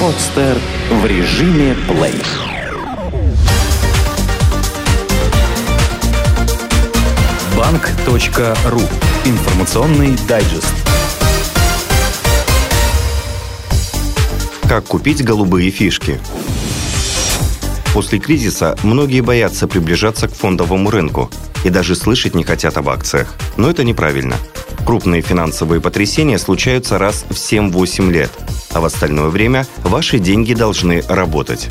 Подстер в режиме плей. Банк.ру. Информационный дайджест. Как купить голубые фишки? После кризиса многие боятся приближаться к фондовому рынку и даже слышать не хотят об акциях. Но это неправильно. Крупные финансовые потрясения случаются раз в 7-8 лет, а в остальное время ваши деньги должны работать.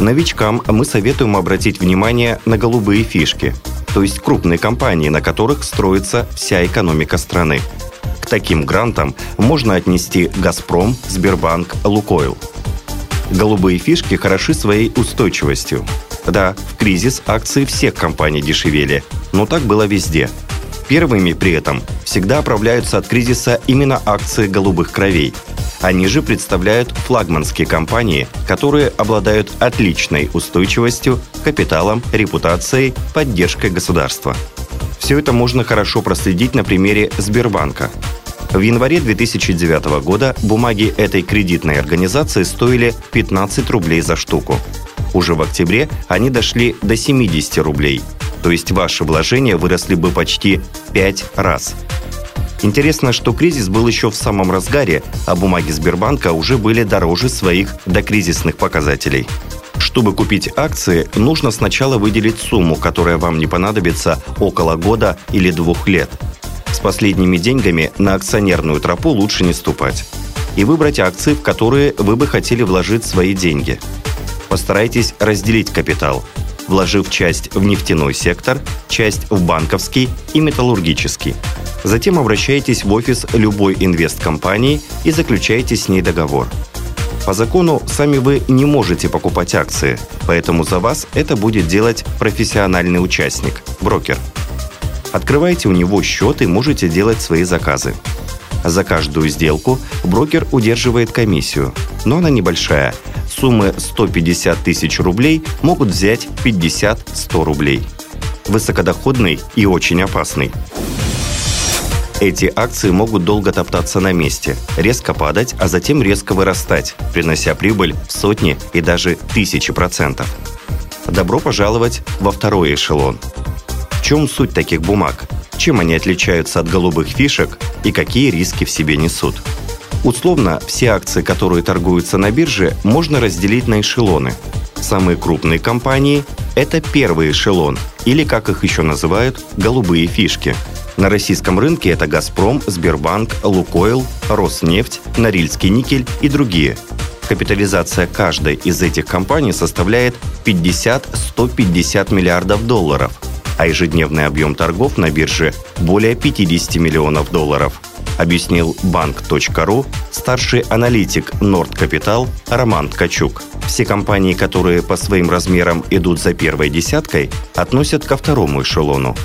Новичкам мы советуем обратить внимание на голубые фишки, то есть крупные компании, на которых строится вся экономика страны. К таким грантам можно отнести «Газпром», «Сбербанк», «Лукойл». Голубые фишки хороши своей устойчивостью. Да, в кризис акции всех компаний дешевели, но так было везде. Первыми при этом всегда оправляются от кризиса именно акции голубых кровей. Они же представляют флагманские компании, которые обладают отличной устойчивостью, капиталом, репутацией, поддержкой государства. Все это можно хорошо проследить на примере Сбербанка. В январе 2009 года бумаги этой кредитной организации стоили 15 рублей за штуку. Уже в октябре они дошли до 70 рублей. То есть ваши вложения выросли бы почти 5 раз. Интересно, что кризис был еще в самом разгаре, а бумаги Сбербанка уже были дороже своих докризисных показателей. Чтобы купить акции, нужно сначала выделить сумму, которая вам не понадобится около года или двух лет. С последними деньгами на акционерную тропу лучше не ступать. И выбрать акции, в которые вы бы хотели вложить свои деньги – Постарайтесь разделить капитал, вложив часть в нефтяной сектор, часть в банковский и металлургический. Затем обращайтесь в офис любой инвесткомпании и заключайте с ней договор. По закону сами вы не можете покупать акции, поэтому за вас это будет делать профессиональный участник – брокер. Открывайте у него счет и можете делать свои заказы. За каждую сделку брокер удерживает комиссию, но она небольшая – суммы 150 тысяч рублей могут взять 50-100 рублей. Высокодоходный и очень опасный. Эти акции могут долго топтаться на месте, резко падать, а затем резко вырастать, принося прибыль в сотни и даже тысячи процентов. Добро пожаловать во второй эшелон. В чем суть таких бумаг? Чем они отличаются от голубых фишек и какие риски в себе несут? Условно, все акции, которые торгуются на бирже, можно разделить на эшелоны. Самые крупные компании – это первый эшелон, или, как их еще называют, голубые фишки. На российском рынке это «Газпром», «Сбербанк», «Лукойл», «Роснефть», «Норильский никель» и другие. Капитализация каждой из этих компаний составляет 50-150 миллиардов долларов, а ежедневный объем торгов на бирже – более 50 миллионов долларов – объяснил банк.ру старший аналитик Норд Капитал Роман Ткачук. Все компании, которые по своим размерам идут за первой десяткой, относят ко второму эшелону.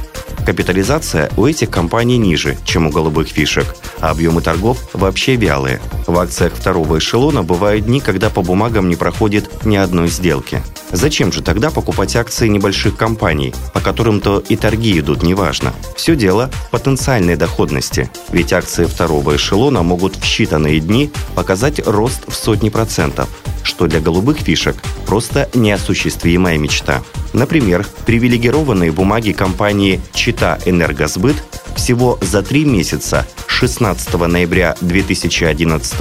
Капитализация у этих компаний ниже, чем у голубых фишек, а объемы торгов вообще вялые. В акциях второго эшелона бывают дни, когда по бумагам не проходит ни одной сделки. Зачем же тогда покупать акции небольших компаний, по которым-то и торги идут неважно? Все дело в потенциальной доходности, ведь акции второго эшелона могут в считанные дни показать рост в сотни процентов, что для голубых фишек просто неосуществимая мечта. Например, привилегированные бумаги компании «Чита Энергосбыт» всего за три месяца 16 ноября 2011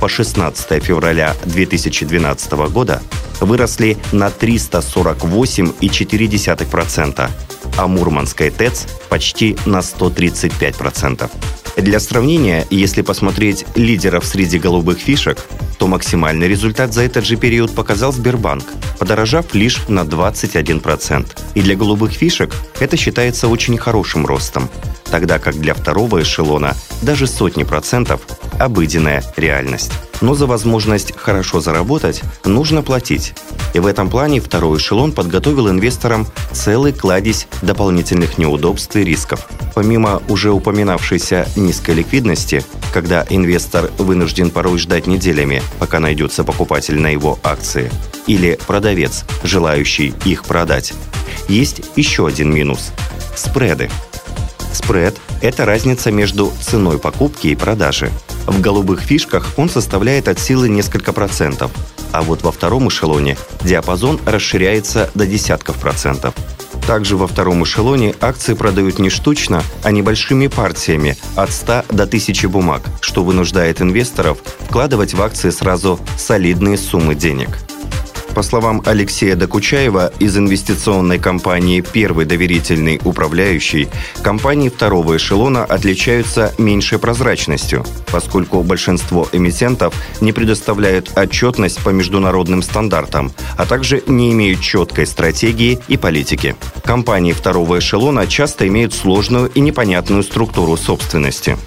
по 16 февраля 2012 года выросли на 348,4%, а Мурманская ТЭЦ почти на 135%. Для сравнения, если посмотреть лидеров среди голубых фишек, то максимальный результат за этот же период показал Сбербанк, подорожав лишь на 21%. И для голубых фишек это считается очень хорошим ростом, тогда как для второго эшелона даже сотни процентов – обыденная реальность. Но за возможность хорошо заработать нужно платить. И в этом плане второй эшелон подготовил инвесторам целый кладезь дополнительных неудобств и рисков. Помимо уже упоминавшейся низкой ликвидности, когда инвестор вынужден порой ждать неделями, пока найдется покупатель на его акции, или продавец, желающий их продать, есть еще один минус – спреды. Спред – это разница между ценой покупки и продажи – В голубых фишках он составляет от силы несколько процентов, а вот во втором эшелоне диапазон расширяется до десятков процентов. Также во втором эшелоне акции продают не штучно, а небольшими партиями от 100 до 1000 бумаг, что вынуждает инвесторов вкладывать в акции сразу солидные суммы денег – по словам Алексея Докучаева из инвестиционной компании «Первый доверительный управляющий», компании второго эшелона отличаются меньшей прозрачностью, поскольку большинство эмитентов не предоставляют отчетность по международным стандартам, а также не имеют четкой стратегии и политики. Компании второго эшелона часто имеют сложную и непонятную структуру собственности.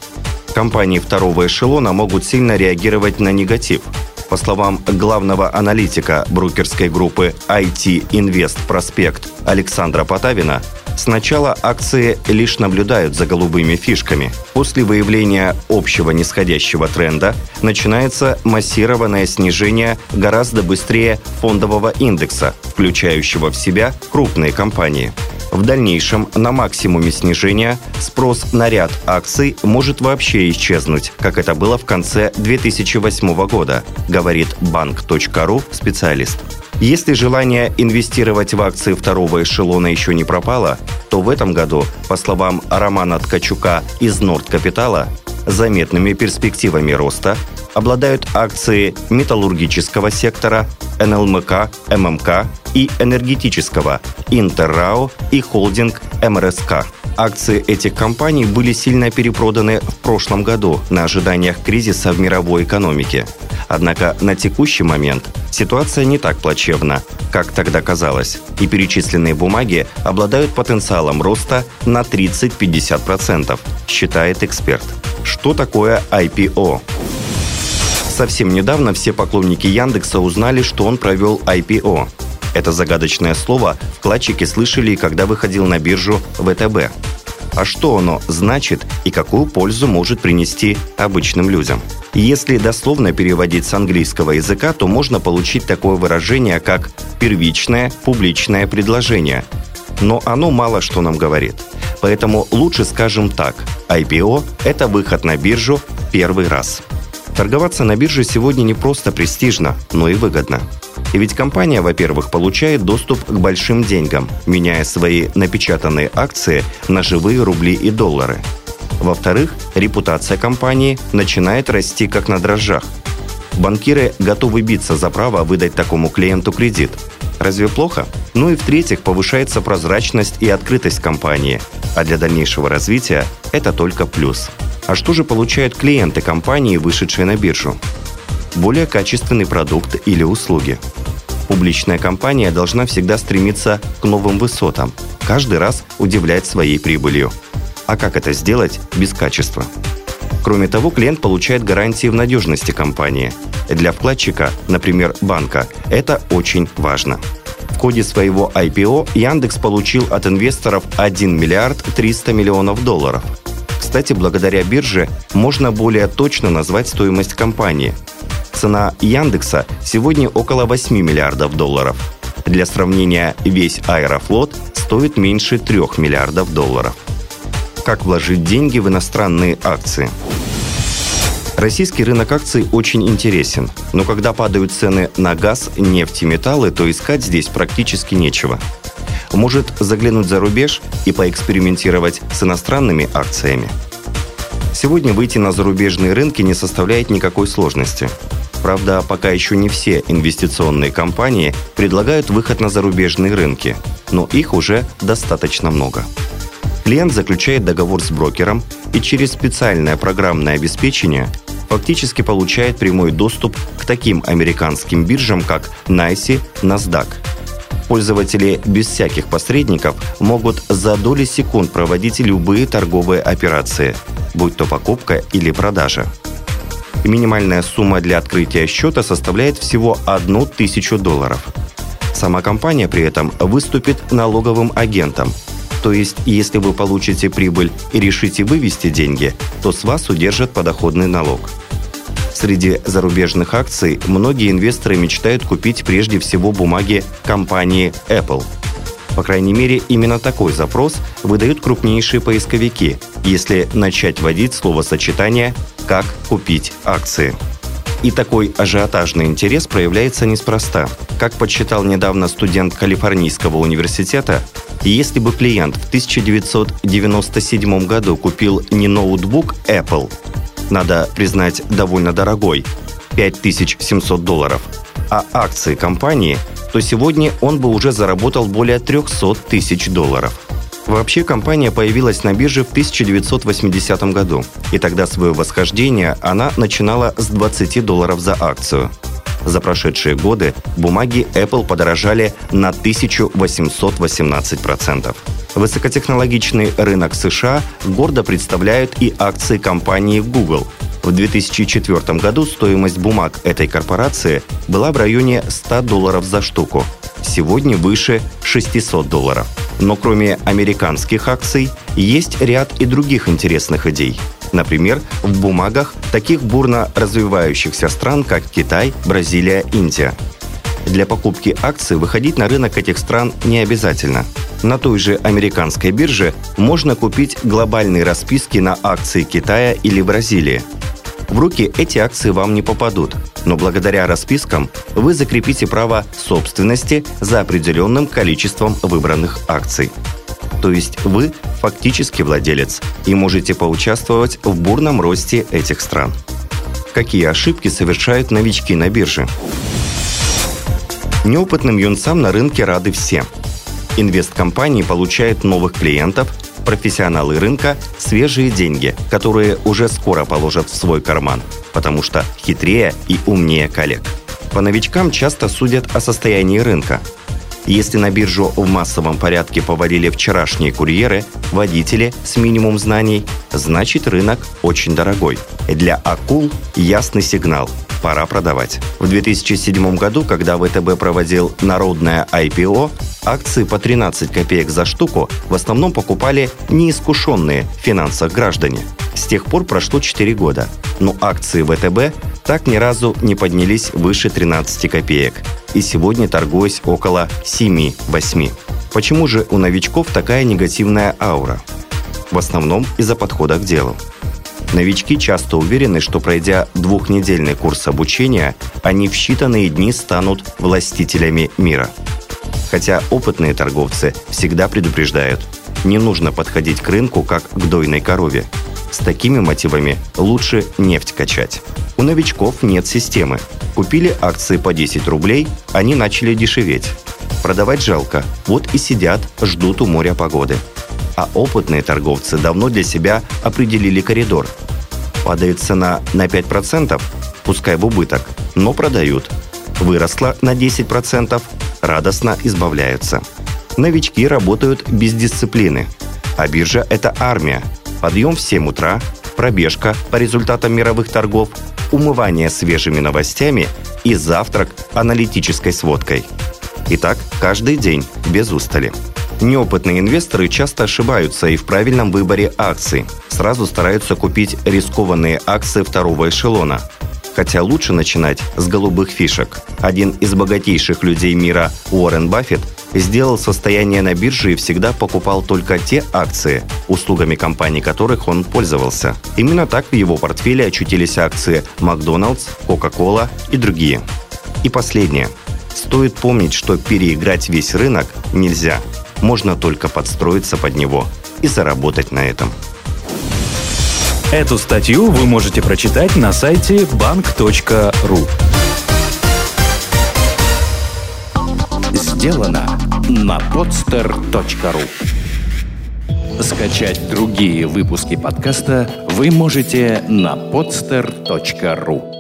Компании второго эшелона могут сильно реагировать на негатив – по словам главного аналитика брокерской группы IT Invest Проспект Александра Потавина, Сначала акции лишь наблюдают за голубыми фишками. После выявления общего нисходящего тренда начинается массированное снижение гораздо быстрее фондового индекса, включающего в себя крупные компании. В дальнейшем на максимуме снижения спрос на ряд акций может вообще исчезнуть, как это было в конце 2008 года, говорит банк.ру специалист. Если желание инвестировать в акции второго эшелона еще не пропало, то в этом году, по словам Романа Ткачука из Нордкапитала, заметными перспективами роста обладают акции металлургического сектора, НЛМК, ММК и энергетического Интеррао и холдинг МРСК. Акции этих компаний были сильно перепроданы в прошлом году на ожиданиях кризиса в мировой экономике. Однако на текущий момент ситуация не так плачевна, как тогда казалось, и перечисленные бумаги обладают потенциалом роста на 30-50%, считает эксперт. Что такое IPO? Совсем недавно все поклонники Яндекса узнали, что он провел IPO. Это загадочное слово вкладчики слышали, когда выходил на биржу ВТБ. А что оно значит и какую пользу может принести обычным людям? Если дословно переводить с английского языка, то можно получить такое выражение, как «первичное публичное предложение». Но оно мало что нам говорит. Поэтому лучше скажем так. IPO – это выход на биржу первый раз. Торговаться на бирже сегодня не просто престижно, но и выгодно. И ведь компания, во-первых, получает доступ к большим деньгам, меняя свои напечатанные акции на живые рубли и доллары. Во-вторых, репутация компании начинает расти как на дрожжах. Банкиры готовы биться за право выдать такому клиенту кредит. Разве плохо? Ну и в-третьих, повышается прозрачность и открытость компании, а для дальнейшего развития это только плюс. А что же получают клиенты компании, вышедшие на биржу? Более качественный продукт или услуги. Публичная компания должна всегда стремиться к новым высотам, каждый раз удивлять своей прибылью. А как это сделать без качества? Кроме того, клиент получает гарантии в надежности компании. Для вкладчика, например, банка, это очень важно. В ходе своего IPO Яндекс получил от инвесторов 1 миллиард 300 миллионов долларов – кстати, благодаря бирже можно более точно назвать стоимость компании. Цена Яндекса сегодня около 8 миллиардов долларов. Для сравнения, весь Аэрофлот стоит меньше 3 миллиардов долларов. Как вложить деньги в иностранные акции? Российский рынок акций очень интересен, но когда падают цены на газ, нефть и металлы, то искать здесь практически нечего – может заглянуть за рубеж и поэкспериментировать с иностранными акциями. Сегодня выйти на зарубежные рынки не составляет никакой сложности. Правда, пока еще не все инвестиционные компании предлагают выход на зарубежные рынки, но их уже достаточно много. Клиент заключает договор с брокером и через специальное программное обеспечение фактически получает прямой доступ к таким американским биржам, как NYSE, NASDAQ – Пользователи без всяких посредников могут за доли секунд проводить любые торговые операции, будь то покупка или продажа. Минимальная сумма для открытия счета составляет всего 1000 долларов. Сама компания при этом выступит налоговым агентом. То есть, если вы получите прибыль и решите вывести деньги, то с вас удержат подоходный налог – Среди зарубежных акций многие инвесторы мечтают купить прежде всего бумаги компании Apple. По крайней мере, именно такой запрос выдают крупнейшие поисковики, если начать вводить словосочетание «как купить акции». И такой ажиотажный интерес проявляется неспроста. Как подсчитал недавно студент Калифорнийского университета, если бы клиент в 1997 году купил не ноутбук Apple, надо признать, довольно дорогой, 5700 долларов, а акции компании, то сегодня он бы уже заработал более 300 тысяч долларов. Вообще компания появилась на бирже в 1980 году, и тогда свое восхождение она начинала с 20 долларов за акцию. За прошедшие годы бумаги Apple подорожали на 1818%. Высокотехнологичный рынок США гордо представляют и акции компании Google. В 2004 году стоимость бумаг этой корпорации была в районе 100 долларов за штуку. Сегодня выше 600 долларов. Но кроме американских акций, есть ряд и других интересных идей. Например, в бумагах таких бурно развивающихся стран, как Китай, Бразилия, Индия. Для покупки акций выходить на рынок этих стран не обязательно. На той же американской бирже можно купить глобальные расписки на акции Китая или Бразилии. В руки эти акции вам не попадут, но благодаря распискам вы закрепите право собственности за определенным количеством выбранных акций. То есть вы фактически владелец и можете поучаствовать в бурном росте этих стран. Какие ошибки совершают новички на бирже? Неопытным юнцам на рынке рады все. Инвесткомпании получают новых клиентов, профессионалы рынка – свежие деньги, которые уже скоро положат в свой карман, потому что хитрее и умнее коллег. По новичкам часто судят о состоянии рынка. Если на биржу в массовом порядке повалили вчерашние курьеры, водители с минимум знаний, значит рынок очень дорогой. Для акул ясный сигнал – пора продавать. В 2007 году, когда ВТБ проводил народное IPO, акции по 13 копеек за штуку в основном покупали неискушенные в финансах граждане. С тех пор прошло 4 года, но акции ВТБ так ни разу не поднялись выше 13 копеек и сегодня торгуясь около 7-8. Почему же у новичков такая негативная аура? В основном из-за подхода к делу. Новички часто уверены, что пройдя двухнедельный курс обучения, они в считанные дни станут властителями мира. Хотя опытные торговцы всегда предупреждают, не нужно подходить к рынку как к дойной корове. С такими мотивами лучше нефть качать. У новичков нет системы. Купили акции по 10 рублей, они начали дешеветь. Продавать жалко, вот и сидят, ждут у моря погоды – а опытные торговцы давно для себя определили коридор. Падает цена на 5%, пускай в убыток, но продают. Выросла на 10%, радостно избавляются. Новички работают без дисциплины, а биржа – это армия. Подъем в 7 утра, пробежка по результатам мировых торгов, умывание свежими новостями и завтрак аналитической сводкой. Итак, каждый день без устали. Неопытные инвесторы часто ошибаются и в правильном выборе акций. Сразу стараются купить рискованные акции второго эшелона. Хотя лучше начинать с голубых фишек. Один из богатейших людей мира, Уоррен Баффет, сделал состояние на бирже и всегда покупал только те акции, услугами компаний которых он пользовался. Именно так в его портфеле очутились акции Макдоналдс, Кока-Кола и другие. И последнее. Стоит помнить, что переиграть весь рынок нельзя – можно только подстроиться под него и заработать на этом. Эту статью вы можете прочитать на сайте bank.ru. Сделано на podster.ru Скачать другие выпуски подкаста вы можете на podster.ru